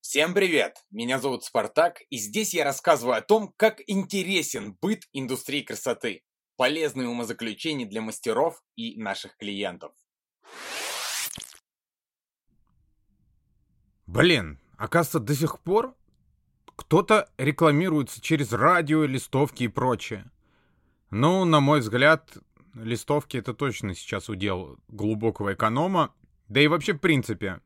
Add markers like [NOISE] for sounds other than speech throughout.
Всем привет! Меня зовут Спартак, и здесь я рассказываю о том, как интересен быт индустрии красоты, полезные умозаключения для мастеров и наших клиентов. Блин, оказывается, до сих пор кто-то рекламируется через радио, листовки и прочее. Ну, на мой взгляд, листовки это точно сейчас удел глубокого эконома. Да и вообще, в принципе,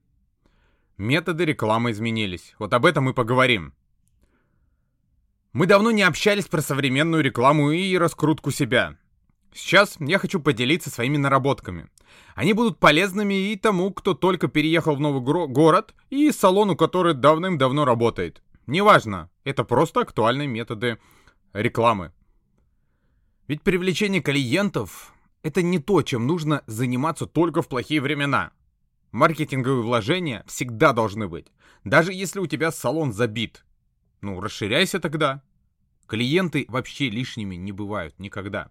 Методы рекламы изменились. Вот об этом мы поговорим. Мы давно не общались про современную рекламу и раскрутку себя. Сейчас я хочу поделиться своими наработками. Они будут полезными и тому, кто только переехал в новый город, и салону, который давным-давно работает. Неважно, это просто актуальные методы рекламы. Ведь привлечение клиентов — это не то, чем нужно заниматься только в плохие времена. Маркетинговые вложения всегда должны быть. Даже если у тебя салон забит. Ну, расширяйся тогда. Клиенты вообще лишними не бывают никогда.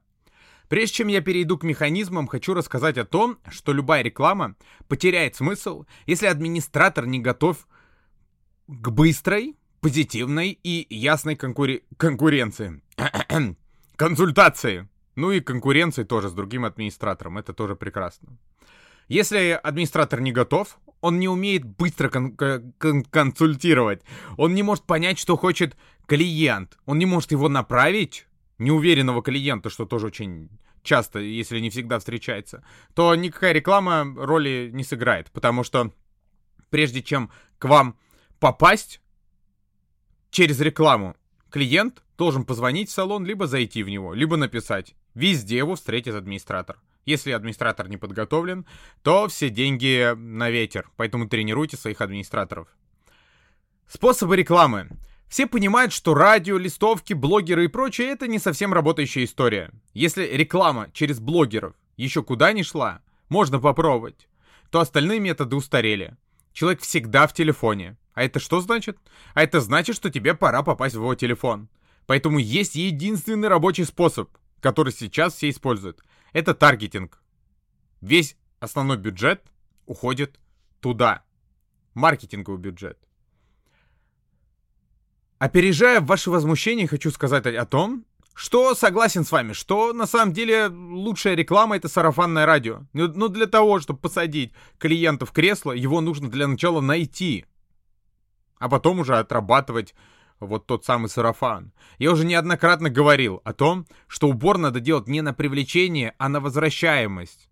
Прежде чем я перейду к механизмам, хочу рассказать о том, что любая реклама потеряет смысл, если администратор не готов к быстрой, позитивной и ясной конкури... конкуренции. [CLEARS THROAT] Консультации. Ну и конкуренции тоже с другим администратором. Это тоже прекрасно. Если администратор не готов, он не умеет быстро кон- кон- консультировать, он не может понять, что хочет клиент, он не может его направить, неуверенного клиента, что тоже очень часто, если не всегда встречается, то никакая реклама роли не сыграет, потому что прежде чем к вам попасть через рекламу, клиент должен позвонить в салон, либо зайти в него, либо написать. Везде его встретит администратор. Если администратор не подготовлен, то все деньги на ветер, поэтому тренируйте своих администраторов. Способы рекламы. Все понимают, что радио, листовки, блогеры и прочее это не совсем работающая история. Если реклама через блогеров еще куда не шла, можно попробовать, то остальные методы устарели. Человек всегда в телефоне. А это что значит? А это значит, что тебе пора попасть в его телефон. Поэтому есть единственный рабочий способ, который сейчас все используют это таргетинг. Весь основной бюджет уходит туда. Маркетинговый бюджет. Опережая ваше возмущение, хочу сказать о том, что согласен с вами, что на самом деле лучшая реклама это сарафанное радио. Но ну, для того, чтобы посадить клиента в кресло, его нужно для начала найти. А потом уже отрабатывать вот тот самый сарафан. Я уже неоднократно говорил о том, что убор надо делать не на привлечение, а на возвращаемость.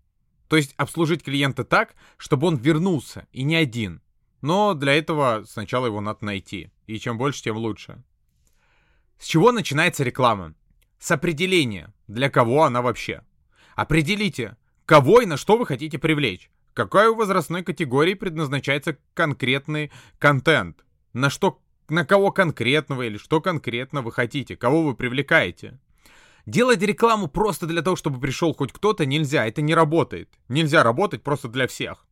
То есть обслужить клиента так, чтобы он вернулся, и не один. Но для этого сначала его надо найти. И чем больше, тем лучше. С чего начинается реклама? С определения, для кого она вообще. Определите, кого и на что вы хотите привлечь. Какой возрастной категории предназначается конкретный контент. На что на кого конкретного или что конкретно вы хотите, кого вы привлекаете. Делать рекламу просто для того, чтобы пришел хоть кто-то, нельзя, это не работает. Нельзя работать просто для всех.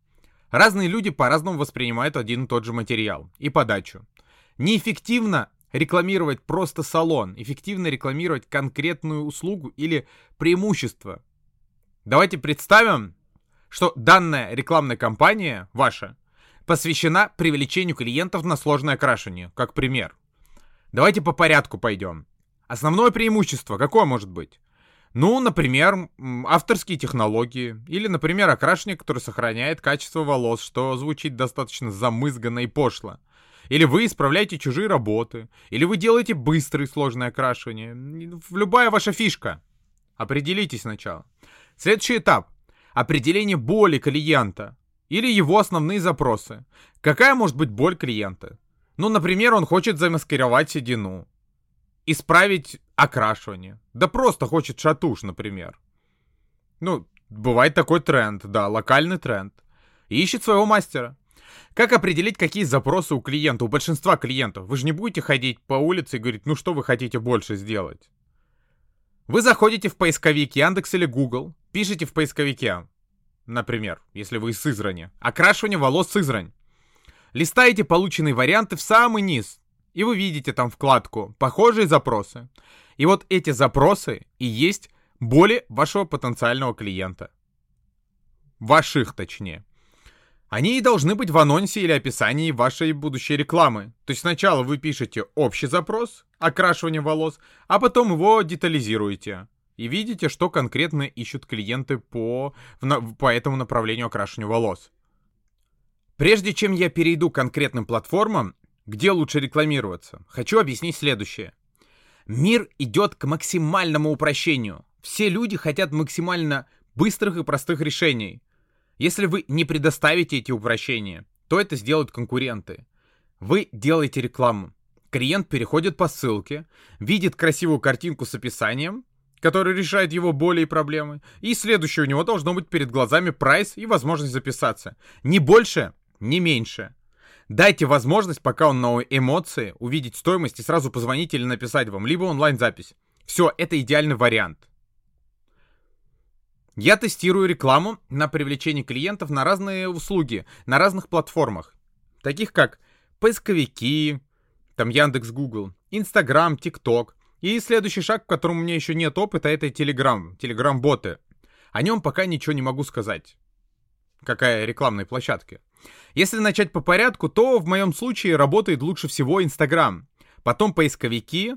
Разные люди по-разному воспринимают один и тот же материал и подачу. Неэффективно рекламировать просто салон, эффективно рекламировать конкретную услугу или преимущество. Давайте представим, что данная рекламная кампания ваша посвящена привлечению клиентов на сложное окрашивание, как пример. Давайте по порядку пойдем. Основное преимущество какое может быть? Ну, например, авторские технологии. Или, например, окрашивание, которое сохраняет качество волос, что звучит достаточно замызганно и пошло. Или вы исправляете чужие работы. Или вы делаете быстрое сложное окрашивание. Любая ваша фишка. Определитесь сначала. Следующий этап. Определение боли клиента. Или его основные запросы. Какая может быть боль клиента? Ну, например, он хочет замаскировать седину. Исправить окрашивание. Да просто хочет шатуш, например. Ну, бывает такой тренд, да, локальный тренд. Ищет своего мастера. Как определить, какие запросы у клиента, у большинства клиентов? Вы же не будете ходить по улице и говорить, ну что вы хотите больше сделать? Вы заходите в поисковик Яндекс или Google, пишите в поисковике например, если вы из Сызрани. Окрашивание волос Сызрань. Листаете полученные варианты в самый низ, и вы видите там вкладку «Похожие запросы». И вот эти запросы и есть боли вашего потенциального клиента. Ваших, точнее. Они и должны быть в анонсе или описании вашей будущей рекламы. То есть сначала вы пишете общий запрос, окрашивание волос, а потом его детализируете. И видите, что конкретно ищут клиенты по, по этому направлению окрашивания волос. Прежде чем я перейду к конкретным платформам, где лучше рекламироваться, хочу объяснить следующее. Мир идет к максимальному упрощению. Все люди хотят максимально быстрых и простых решений. Если вы не предоставите эти упрощения, то это сделают конкуренты. Вы делаете рекламу. Клиент переходит по ссылке, видит красивую картинку с описанием, который решает его боли и проблемы, и следующее у него должно быть перед глазами прайс и возможность записаться. Не больше, не меньше. Дайте возможность, пока он на эмоции, увидеть стоимость и сразу позвонить или написать вам, либо онлайн-запись. Все, это идеальный вариант. Я тестирую рекламу на привлечение клиентов на разные услуги, на разных платформах, таких как поисковики, там Яндекс, Google, Инстаграм, ТикТок. И следующий шаг, в котором у меня еще нет опыта, это Телеграм, Телеграм-боты. О нем пока ничего не могу сказать. Какая рекламная площадка. Если начать по порядку, то в моем случае работает лучше всего Инстаграм. Потом поисковики,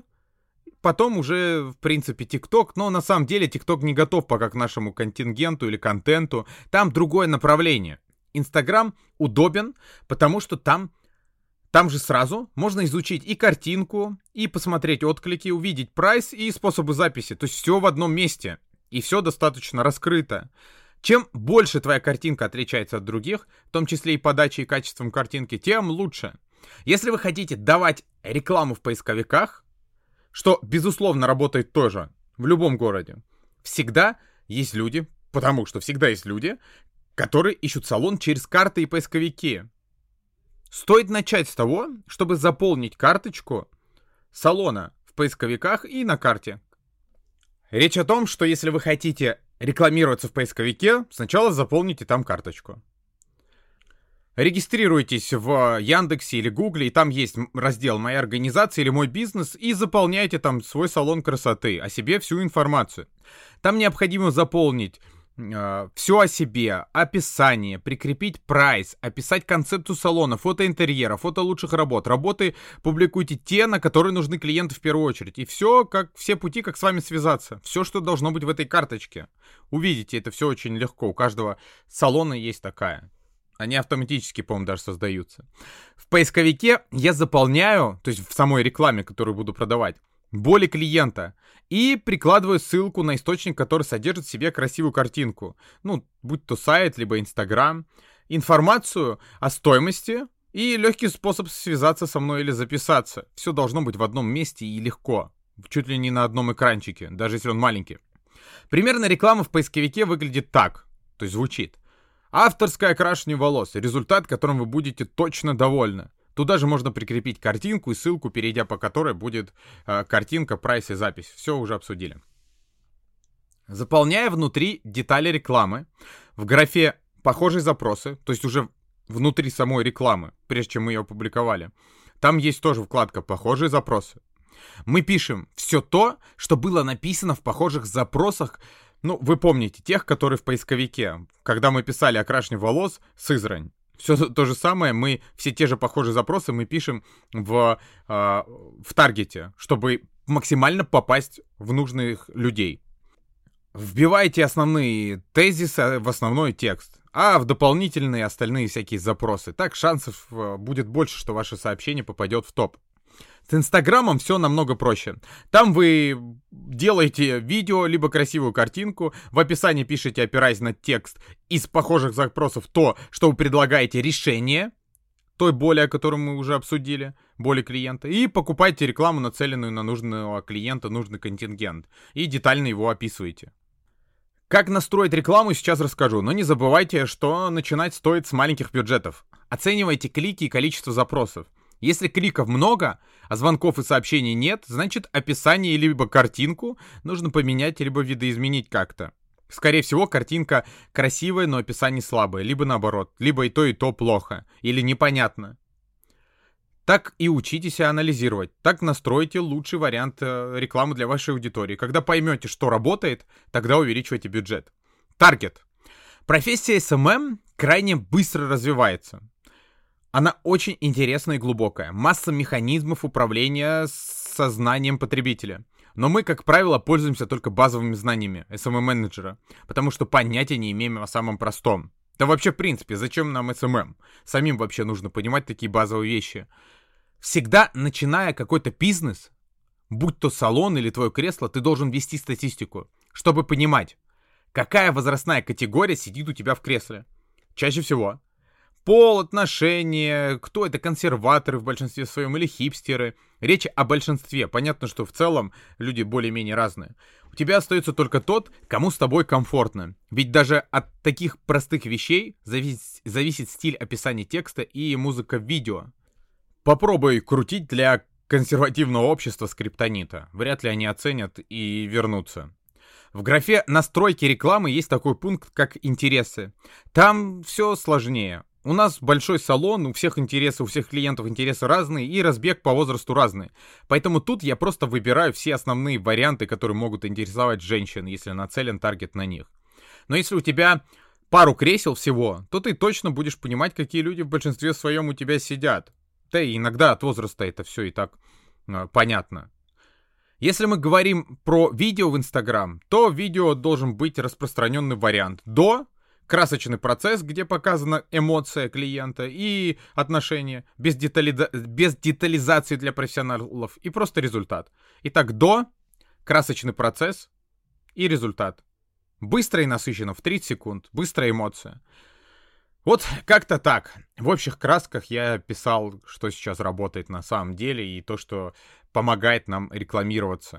потом уже, в принципе, ТикТок, но на самом деле ТикТок не готов пока к нашему контингенту или контенту. Там другое направление. Инстаграм удобен, потому что там, там же сразу можно изучить и картинку, и посмотреть отклики, увидеть прайс и способы записи. То есть все в одном месте. И все достаточно раскрыто. Чем больше твоя картинка отличается от других, в том числе и подачей и качеством картинки, тем лучше. Если вы хотите давать рекламу в поисковиках, что, безусловно, работает тоже в любом городе. Всегда есть люди, потому что всегда есть люди, которые ищут салон через карты и поисковики. Стоит начать с того, чтобы заполнить карточку салона в поисковиках и на карте. Речь о том, что если вы хотите рекламироваться в поисковике, сначала заполните там карточку. Регистрируйтесь в Яндексе или Гугле, и там есть раздел «Моя организация» или «Мой бизнес», и заполняйте там свой салон красоты, о себе всю информацию. Там необходимо заполнить э, все о себе, описание, прикрепить прайс, описать концепцию салона, фото интерьера, фото лучших работ. Работы публикуйте те, на которые нужны клиенты в первую очередь. И все, как все пути, как с вами связаться. Все, что должно быть в этой карточке. Увидите, это все очень легко. У каждого салона есть такая. Они автоматически, по-моему, даже создаются. В поисковике я заполняю, то есть в самой рекламе, которую буду продавать, боли клиента и прикладываю ссылку на источник, который содержит в себе красивую картинку. Ну, будь то сайт, либо Инстаграм. Информацию о стоимости и легкий способ связаться со мной или записаться. Все должно быть в одном месте и легко. Чуть ли не на одном экранчике, даже если он маленький. Примерно реклама в поисковике выглядит так, то есть звучит. Авторское окрашивание волос, результат, которым вы будете точно довольны. Туда же можно прикрепить картинку и ссылку, перейдя по которой будет э, картинка, прайс и запись. Все уже обсудили. Заполняя внутри детали рекламы, в графе «Похожие запросы», то есть уже внутри самой рекламы, прежде чем мы ее опубликовали, там есть тоже вкладка «Похожие запросы». Мы пишем все то, что было написано в похожих запросах ну, вы помните тех, которые в поисковике. Когда мы писали окрашивание волос, Сызрань. Все то же самое, мы все те же похожие запросы мы пишем в, э, в таргете, чтобы максимально попасть в нужных людей. Вбивайте основные тезисы в основной текст, а в дополнительные остальные всякие запросы. Так шансов э, будет больше, что ваше сообщение попадет в топ. С Инстаграмом все намного проще. Там вы делаете видео, либо красивую картинку, в описании пишете, опираясь на текст из похожих запросов, то, что вы предлагаете решение той боли, о которой мы уже обсудили, боли клиента, и покупаете рекламу, нацеленную на нужного клиента, нужный контингент, и детально его описываете. Как настроить рекламу, сейчас расскажу, но не забывайте, что начинать стоит с маленьких бюджетов. Оценивайте клики и количество запросов. Если кликов много, а звонков и сообщений нет, значит описание либо картинку нужно поменять, либо видоизменить как-то. Скорее всего, картинка красивая, но описание слабое, либо наоборот, либо и то, и то плохо, или непонятно. так и учитесь анализировать. Так настройте лучший вариант э, рекламы для вашей аудитории. Когда поймете, что работает, тогда увеличивайте бюджет. Таргет. Профессия SMM крайне быстро развивается. Она очень интересная и глубокая. Масса механизмов управления сознанием потребителя. Но мы, как правило, пользуемся только базовыми знаниями SMM-менеджера, потому что понятия не имеем о самом простом. Да вообще, в принципе, зачем нам SMM? Самим вообще нужно понимать такие базовые вещи. Всегда, начиная какой-то бизнес, будь то салон или твое кресло, ты должен вести статистику, чтобы понимать, какая возрастная категория сидит у тебя в кресле. Чаще всего. Пол, отношения, кто это, консерваторы в большинстве своем или хипстеры. Речь о большинстве. Понятно, что в целом люди более-менее разные. У тебя остается только тот, кому с тобой комфортно. Ведь даже от таких простых вещей зависит, зависит стиль описания текста и музыка видео. Попробуй крутить для консервативного общества скриптонита. Вряд ли они оценят и вернутся. В графе настройки рекламы есть такой пункт, как интересы. Там все сложнее. У нас большой салон, у всех интересы, у всех клиентов интересы разные, и разбег по возрасту разный. Поэтому тут я просто выбираю все основные варианты, которые могут интересовать женщин, если нацелен таргет на них. Но если у тебя пару кресел всего, то ты точно будешь понимать, какие люди в большинстве своем у тебя сидят. Да и иногда от возраста это все и так э, понятно. Если мы говорим про видео в Инстаграм, то видео должен быть распространенный вариант до, красочный процесс, где показана эмоция клиента и отношения, без, детали... без детализации для профессионалов и просто результат. Итак, до, красочный процесс и результат. Быстро и насыщенно, в 30 секунд, быстрая эмоция. Вот как-то так. В общих красках я писал, что сейчас работает на самом деле, и то, что помогает нам рекламироваться.